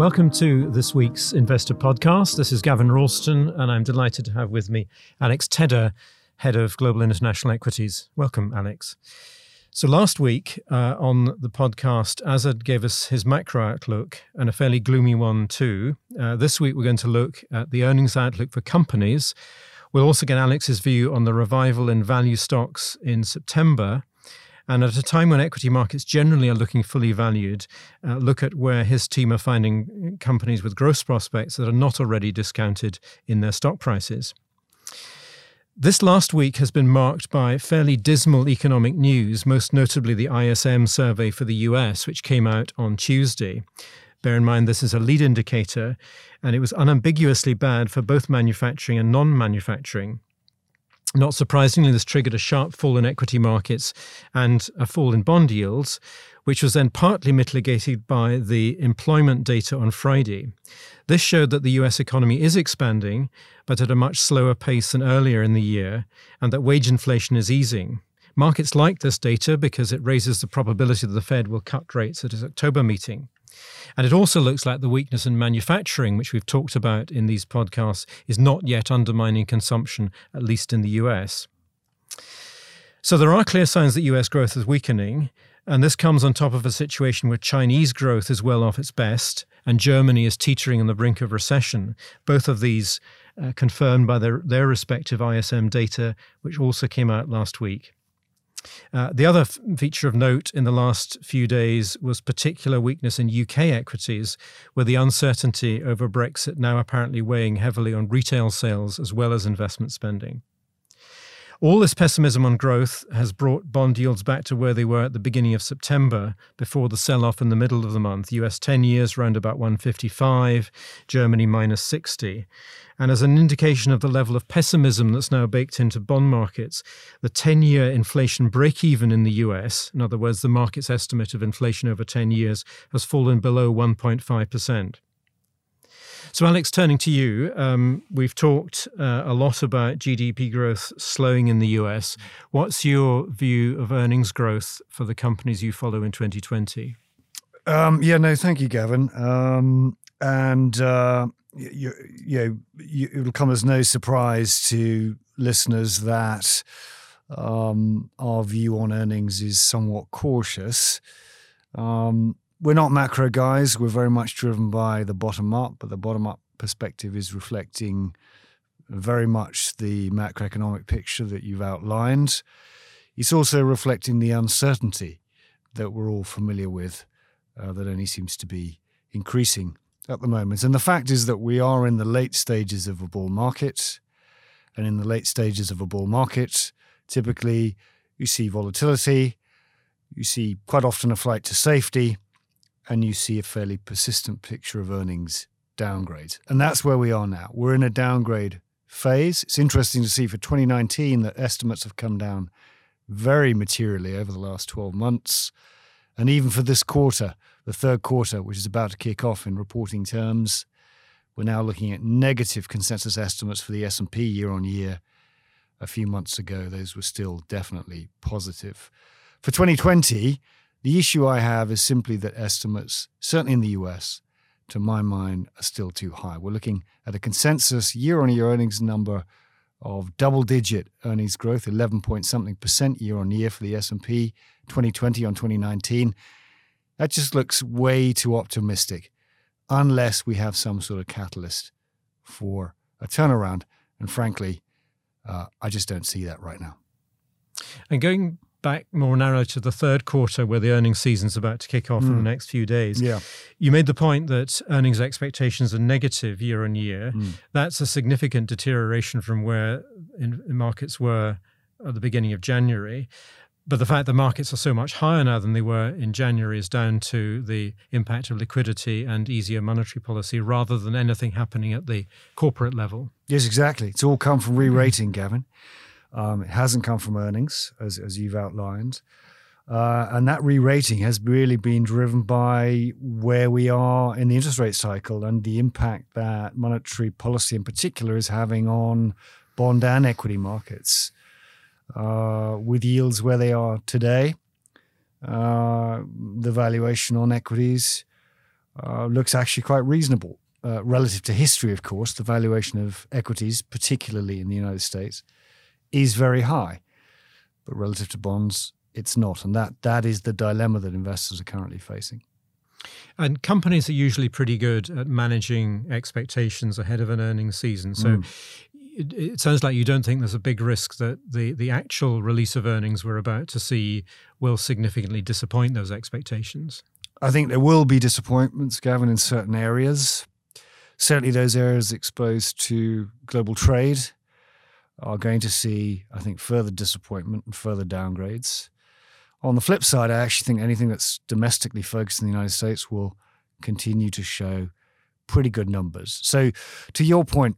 Welcome to this week's Investor Podcast. This is Gavin Ralston, and I'm delighted to have with me Alex Tedder, Head of Global International Equities. Welcome, Alex. So, last week uh, on the podcast, Azad gave us his macro outlook and a fairly gloomy one, too. Uh, this week, we're going to look at the earnings outlook for companies. We'll also get Alex's view on the revival in value stocks in September and at a time when equity markets generally are looking fully valued, uh, look at where his team are finding companies with growth prospects that are not already discounted in their stock prices. This last week has been marked by fairly dismal economic news, most notably the ISM survey for the US, which came out on Tuesday. Bear in mind, this is a lead indicator, and it was unambiguously bad for both manufacturing and non manufacturing. Not surprisingly, this triggered a sharp fall in equity markets and a fall in bond yields, which was then partly mitigated by the employment data on Friday. This showed that the US economy is expanding, but at a much slower pace than earlier in the year, and that wage inflation is easing. Markets like this data because it raises the probability that the Fed will cut rates at its October meeting. And it also looks like the weakness in manufacturing, which we've talked about in these podcasts, is not yet undermining consumption, at least in the US. So there are clear signs that US growth is weakening. And this comes on top of a situation where Chinese growth is well off its best and Germany is teetering on the brink of recession. Both of these uh, confirmed by their, their respective ISM data, which also came out last week. Uh, the other f- feature of note in the last few days was particular weakness in UK equities, with the uncertainty over Brexit now apparently weighing heavily on retail sales as well as investment spending. All this pessimism on growth has brought bond yields back to where they were at the beginning of September before the sell off in the middle of the month. US 10 years round about 155, Germany minus 60. And as an indication of the level of pessimism that's now baked into bond markets, the 10 year inflation break even in the US, in other words, the market's estimate of inflation over 10 years, has fallen below 1.5%. So, Alex, turning to you, um, we've talked uh, a lot about GDP growth slowing in the US. What's your view of earnings growth for the companies you follow in 2020? Um, yeah, no, thank you, Gavin. Um, and uh, you, you, you, it'll come as no surprise to listeners that um, our view on earnings is somewhat cautious. Um, we're not macro guys. We're very much driven by the bottom up, but the bottom up perspective is reflecting very much the macroeconomic picture that you've outlined. It's also reflecting the uncertainty that we're all familiar with, uh, that only seems to be increasing at the moment. And the fact is that we are in the late stages of a bull market. And in the late stages of a bull market, typically you see volatility, you see quite often a flight to safety, and you see a fairly persistent picture of earnings downgrades. And that's where we are now. We're in a downgrade phase. It's interesting to see for 2019 that estimates have come down very materially over the last 12 months. And even for this quarter, the third quarter, which is about to kick off in reporting terms, we're now looking at negative consensus estimates for the S&P year on year. A few months ago, those were still definitely positive. For 2020, the issue I have is simply that estimates, certainly in the US, to my mind, are still too high. We're looking at a consensus year on year earnings number of double digit earnings growth 11 point something percent year on year for the S&P 2020 on 2019 that just looks way too optimistic unless we have some sort of catalyst for a turnaround. And frankly uh, I just don't see that right now. And going back more narrow to the third quarter where the earnings season's about to kick off mm. in the hmm. next few days. Yeah. You made the point that earnings expectations are negative year on year. Mm. That's a significant deterioration from where in, in markets were at the beginning of January. But the fact that markets are so much higher now than they were in January is down to the impact of liquidity and easier monetary policy rather than anything happening at the corporate level. Yes, exactly. It's all come from re rating, Gavin. Um, it hasn't come from earnings, as, as you've outlined. Uh, and that re rating has really been driven by where we are in the interest rate cycle and the impact that monetary policy in particular is having on bond and equity markets. Uh, with yields where they are today, uh, the valuation on equities uh, looks actually quite reasonable uh, relative to history, of course. The valuation of equities, particularly in the United States, is very high. But relative to bonds, it's not. And that, that is the dilemma that investors are currently facing. And companies are usually pretty good at managing expectations ahead of an earnings season. So mm. it, it, sounds like you don't think there's a big risk that the, the actual release of earnings we're about to see will significantly disappoint those expectations. I think there will be disappointments, Gavin, in certain areas. Certainly, those areas exposed to global trade are going to see, I think, further disappointment and further downgrades. On the flip side, I actually think anything that's domestically focused in the United States will continue to show pretty good numbers. So, to your point,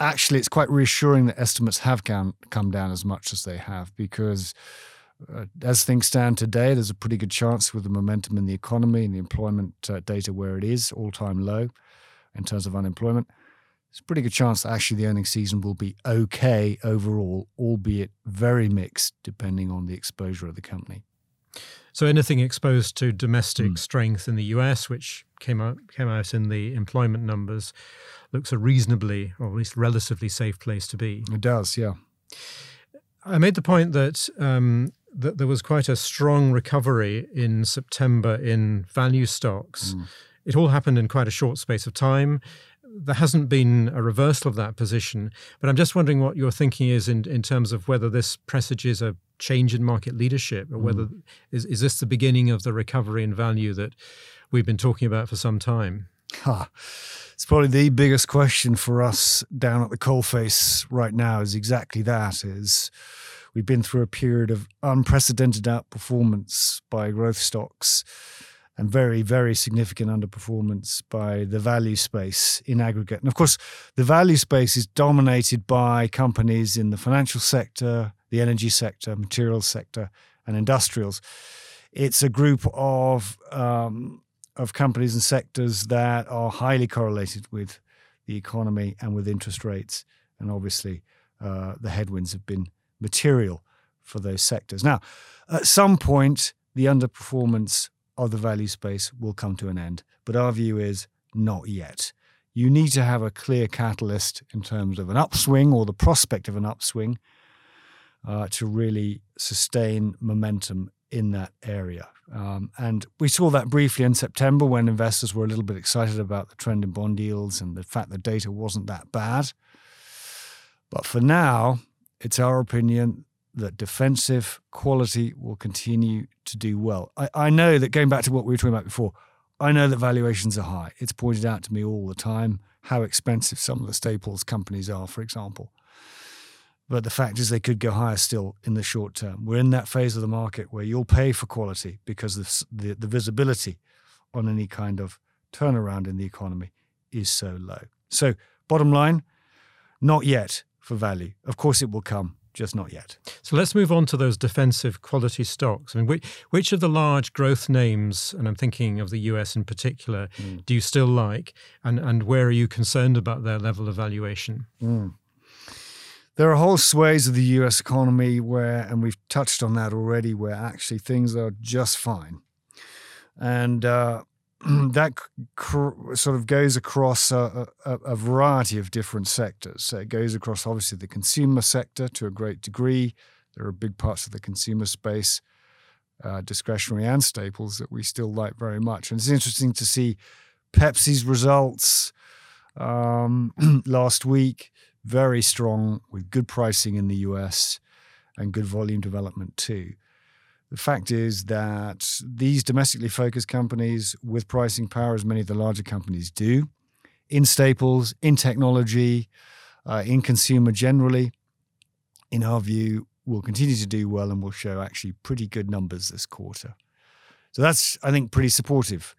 actually, it's quite reassuring that estimates have come, down as much as they have because, uh, as things stand today, there's a pretty good chance with the momentum in the economy and the employment uh, data where it is, all time low in terms of unemployment. There's a pretty good chance that actually the earnings season will be okay overall, albeit very mixed depending on the exposure of the company. So anything exposed to domestic mm. strength in the US, which came out came out in the employment numbers, looks a reasonably or at least relatively safe place to be. It does, yeah. I made the point that um, that there was quite a strong recovery in September in value stocks. Mm. It all happened in quite a short space of time there hasn't been a reversal of that position. But I'm just wondering what your thinking is in, in terms of whether this presages a change in market leadership, or whether mm. is, is this the beginning of the recovery in value that we've been talking about for some time? Huh. It's probably the biggest question for us down at the coalface right now is exactly that is we've been through a period of unprecedented outperformance by growth stocks and very, very significant underperformance by the value space in aggregate. And of course, the value space is dominated by companies in the financial sector, the energy sector, materials sector, and industrials. It's a group of um, of companies and sectors that are highly correlated with the economy and with interest rates, and obviously uh, the headwinds have been material for those sectors. Now, at some point, the underperformance of the value space will come to an end, but our view is not yet. You need to have a clear catalyst in terms of an upswing or the prospect of an upswing uh, to really sustain momentum in that area. Um, and we saw that briefly in September when investors were a little bit excited about the trend in bond yields and the fact that data wasn't that bad. But for now, it's our opinion that defensive quality will continue to do well. I, I know that going back to what we were talking about before, I know that valuations are high. It's pointed out to me all the time how expensive some of the staples companies are, for example. But the fact is, they could go higher still in the short term. We're in that phase of the market where you'll pay for quality because the, the, the visibility on any kind of turnaround in the economy is so low. So, bottom line, not yet for value. Of course, it will come, just not yet. So let's move on to those defensive quality stocks. I mean, which, which of the large growth names, and I'm thinking of the US in particular, mm. do you still like, and and where are you concerned about their level of valuation? Mm there are whole sways of the US economy where, and we've touched on that already, where actually things are just fine. And uh, that cr- sort of goes across a, a, a, variety of different sectors. So it goes across, obviously, the consumer sector to a great degree. There are big parts of the consumer space, uh, discretionary and staples, that we still like very much. And it's interesting to see Pepsi's results um, last week very strong with good pricing in the US and good volume development too. The fact is that these domestically focused companies with pricing power, as many of the larger companies do, in staples, in technology, uh, in consumer generally, in our view, will continue to do well and will show actually pretty good numbers this quarter. So that's, I think, pretty supportive.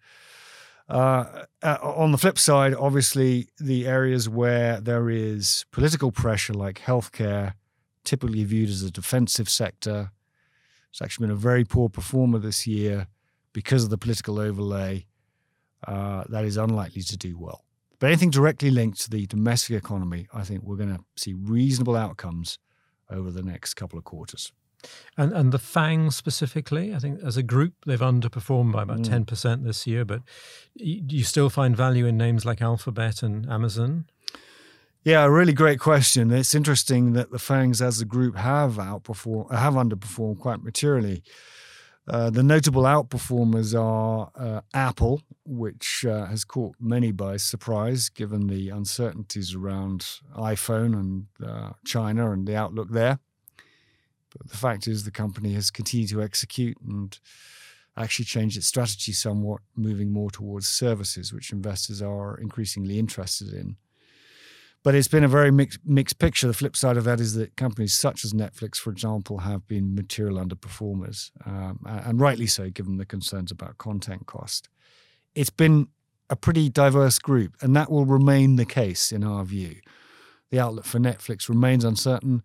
Uh, uh, on the flip side, obviously, the areas where there is political pressure, like healthcare, typically viewed as a defensive sector, it's actually been a very poor performer this year because of the political overlay. Uh, that is unlikely to do well. But anything directly linked to the domestic economy, I think we're going to see reasonable outcomes over the next couple of quarters. And and the FANG specifically, I think as a group they've underperformed by about Mm. ten percent this year. But do you still find value in names like Alphabet and Amazon? Yeah, a really great question. It's interesting that the Fangs as a group have outperformed, have underperformed quite materially. Uh, the notable outperformers are uh, Apple, which uh, has caught many by surprise given the uncertainties around iPhone and uh, China and the outlook there. But the fact is, the company has continued to execute and actually changed its strategy somewhat, moving more towards services, which investors are increasingly interested in. But it's been a very mixed, mixed picture. The flip side of that is that companies such as Netflix, for example, have been material underperformers, um, and rightly so, given the concerns about content cost. It's been a pretty diverse group, and that will remain the case in our view. The outlook for Netflix remains uncertain.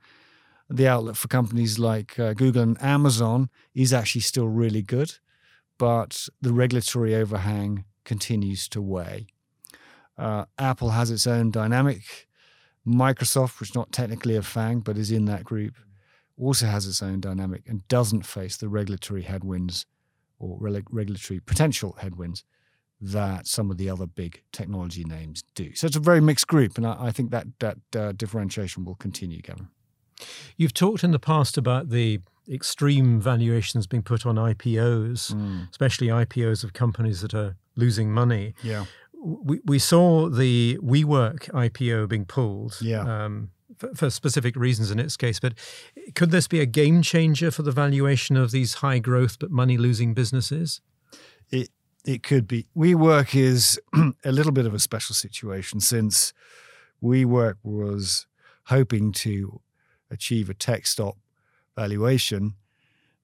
The outlook for companies like uh, Google and Amazon is actually still really good, but the regulatory overhang continues to weigh. Uh, Apple has its own dynamic. Microsoft, which is not technically a FANG but is in that group, also has its own dynamic and doesn't face the regulatory headwinds or rele- regulatory potential headwinds that some of the other big technology names do. So it's a very mixed group, and I, I think that that uh, differentiation will continue, Gavin. You've talked in the past about the extreme valuations being put on IPOs, especially IPOs of companies that are losing money. Yeah. We, we saw the WeWork IPO being pulled Yeah. um, for, for specific reasons in its case. But could this be a game changer for the valuation of these high growth but money losing businesses? It it could be. WeWork is a little bit of a special situation since WeWork was hoping to achieve a tech stop valuation,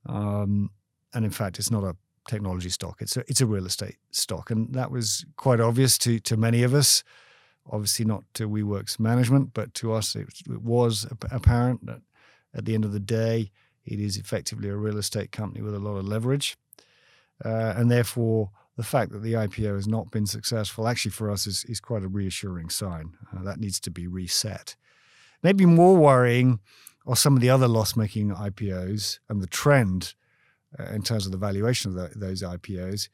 um, and in fact, it's not a technology stock; it's a it's a real estate stock, and that was quite obvious to to many of us. Obviously, not to WeWork's management, but to us, it, it was apparent that at the end of the day, it is effectively a real estate company with a lot of leverage. Uh, and therefore, the fact that the IPO has not been successful actually for us is, is quite a reassuring sign. Uh, that needs to be reset. Maybe more worrying are some of the other loss making IPOs and the trend in terms of the valuation of tho- those IPOs.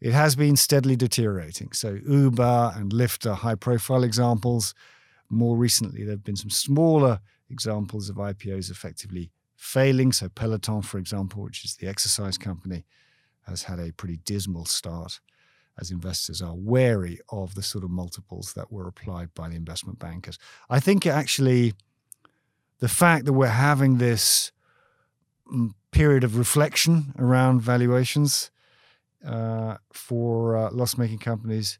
It has been steadily deteriorating. So, Uber and Lyft are high profile examples. More recently, there have been some smaller examples of IPOs effectively failing. So, Peloton, for example, which is the exercise company, has had a pretty dismal start as investors are wary of the sort of multiples that were applied by the investment bankers. I think actually the fact that we're having this mm, period of reflection around valuations uh, for uh, loss making companies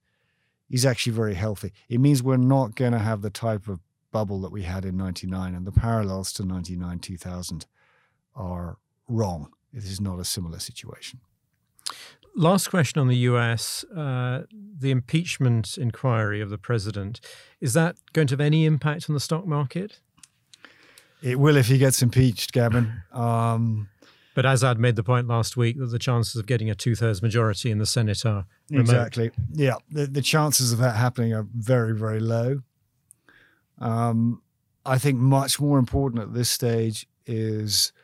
is actually very healthy. It means we're not going to have the type of bubble that we had in 99 and the parallels to 99 2000 are wrong. It is not a similar situation. Last question on the US uh, the impeachment inquiry of the president. Is that going to have any impact on the stock market? It will if he gets impeached, Gavin. Um, But Azad made the point last week that the chances of getting a two thirds majority in the Senate are remote. exactly. Yeah, the, the chances of that happening are very, very low. Um, I think much more important at this stage is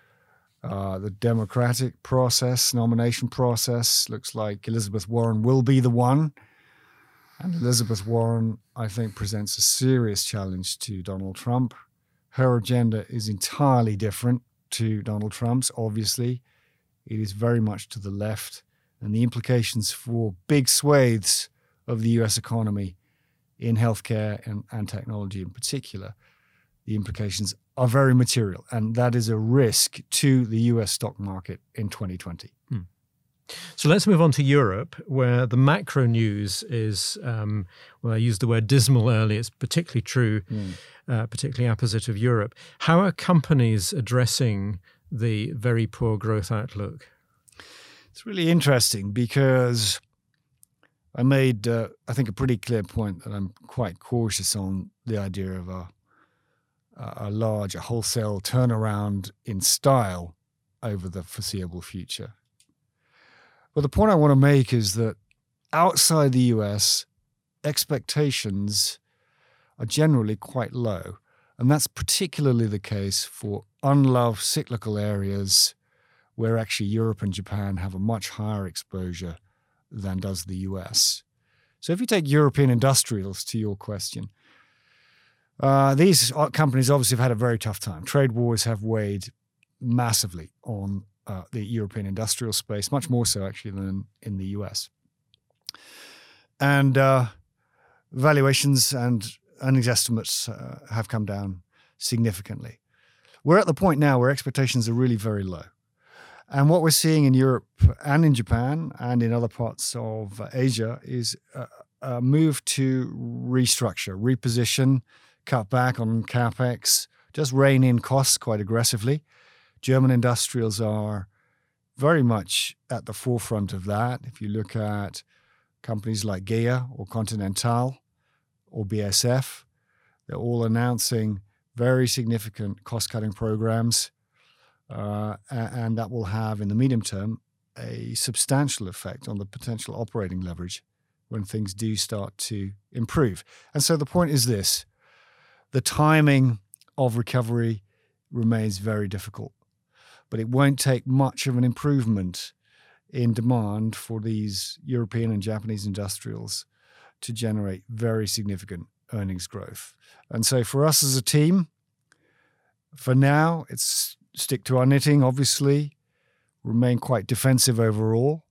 uh, the democratic process, nomination process. Looks like Elizabeth Warren will be the one. And Elizabeth Warren, I think, presents a serious challenge to Donald Trump. Her agenda is entirely different to Donald Trump's, obviously. It is very much to the left. And the implications for big swathes of the US economy in healthcare and, and technology in particular, the implications are very material. And that is a risk to the US stock market in 2020. So let's move on to Europe, where the macro news is, um, well, I used the word dismal earlier. It's particularly true, uh, particularly opposite of Europe. How are companies addressing the very poor growth outlook? It's really interesting because I made, uh, I think, a pretty clear point that I'm quite cautious on the idea of a, a large, a wholesale turnaround in style over the foreseeable future. But the point I want to make is that outside the US, expectations are generally quite low. And that's particularly the case for unloved cyclical areas where actually Europe and Japan have a much higher exposure than does the US. So if you take European industrials to your question, uh, these companies obviously have had a very tough time. Trade wars have weighed massively on uh, the European industrial space, much more so actually than in the US. And uh, valuations and earnings estimates uh, have come down significantly. We're at the point now where expectations are really very low. And what we're seeing in Europe and in Japan and in other parts of Asia is a, a move to restructure, reposition, cut back on capex, just rein in costs quite aggressively. German industrials are very much at the forefront of that. If you look at companies like GEA or Continental or BASF, they're all announcing very significant cost cutting programs uh, and that will have, in the medium term, a substantial effect on the potential operating leverage when things do start to improve. And so the point is this the timing of recovery remains very difficult, but it won't take much of an improvement in demand for these European and Japanese industrials to generate very significant earnings growth. And so for us as a team, for now, it's stick to our knitting, obviously, remain quite defensive overall.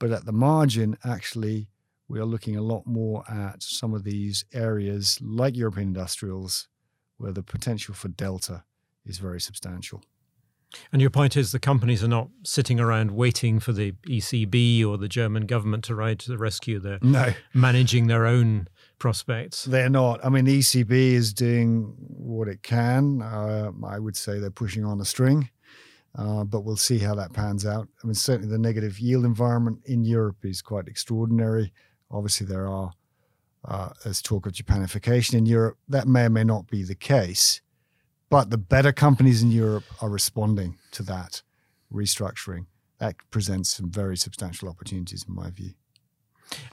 But at the margin, actually, we are looking a lot more at some of these areas like European industrials where the potential for delta is very substantial. And your point is the companies are not sitting around waiting for the ECB or the German government to ride to the rescue. They're no. managing their own prospects. They're not. I mean, the ECB is doing what it can. Uh, I would say they're pushing on a string, uh, but we'll see how that pans out. I mean, certainly the negative yield environment in Europe is quite extraordinary. Obviously, there are, uh, there's talk of Japanification in Europe. That may or may not be the case, but the better companies in Europe are responding to that restructuring. That presents some very substantial opportunities, in my view.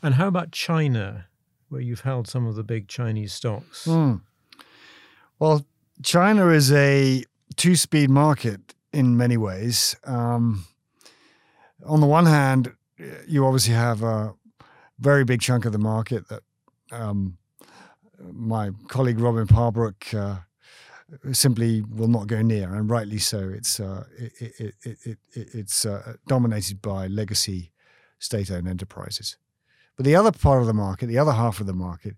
And how about China? where you've held some of the big Chinese stocks? Mm. Well, China is a two speed market in many ways. Um, on the one hand, you obviously have a very big chunk of the market that um, my colleague Robin Parbrook uh, simply will not go near, and rightly so. It's uh, it, it, it, it's uh, dominated by legacy state-owned enterprises. But the other part of the market, the other half of the market,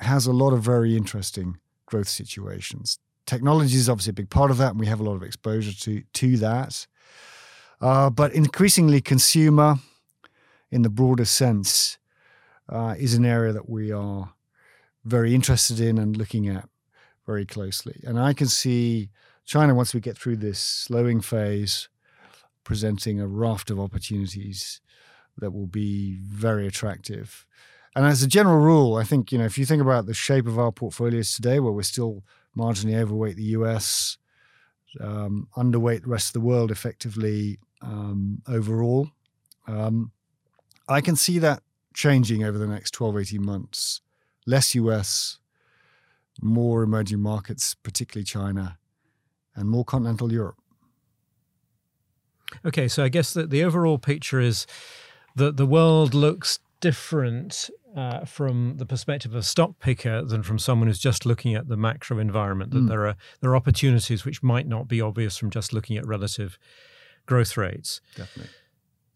has a lot of very interesting growth situations. Technology is obviously a big part of that, and we have a lot of exposure to to that. Uh, but increasingly, consumer, in the broader sense, uh, is an area that we are very interested in and looking at very closely. And I can see China, once we get through this slowing phase, presenting a raft of opportunities that will be very attractive. And as a general rule, I think, you know, if you think about the shape of our portfolios today, where we're still marginally overweight the US, um, underweight the rest of the world effectively um, overall, um, I can see that changing over the next 12, 18 months. Less US, more emerging markets, particularly China, and more continental Europe. Okay, so I guess that the overall picture is that the world looks different uh, from the perspective of a stock picker than from someone who's just looking at the macro environment. That mm. there are there are opportunities which might not be obvious from just looking at relative growth rates. Definitely.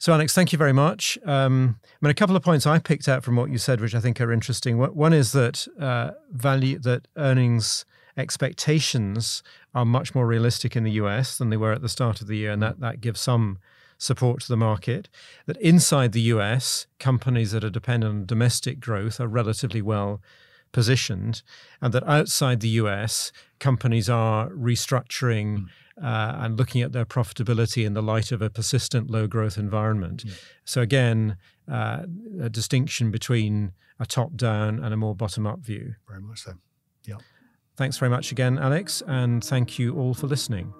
So, Alex, thank you very much. Um, I mean, a couple of points I picked out from what you said, which I think are interesting. One is that uh, value that earnings expectations are much more realistic in the US than they were at the start of the year, and that that gives some support to the market, that inside the US, companies that are dependent on domestic growth are relatively well positioned, and that outside the US, companies are restructuring. Mm. Uh, and looking at their profitability in the light of a persistent low growth environment. Mm. So, again, uh, a distinction between a top down and a more bottom up view. Very much so. Yeah. Thanks very much again, Alex, and thank you all for listening.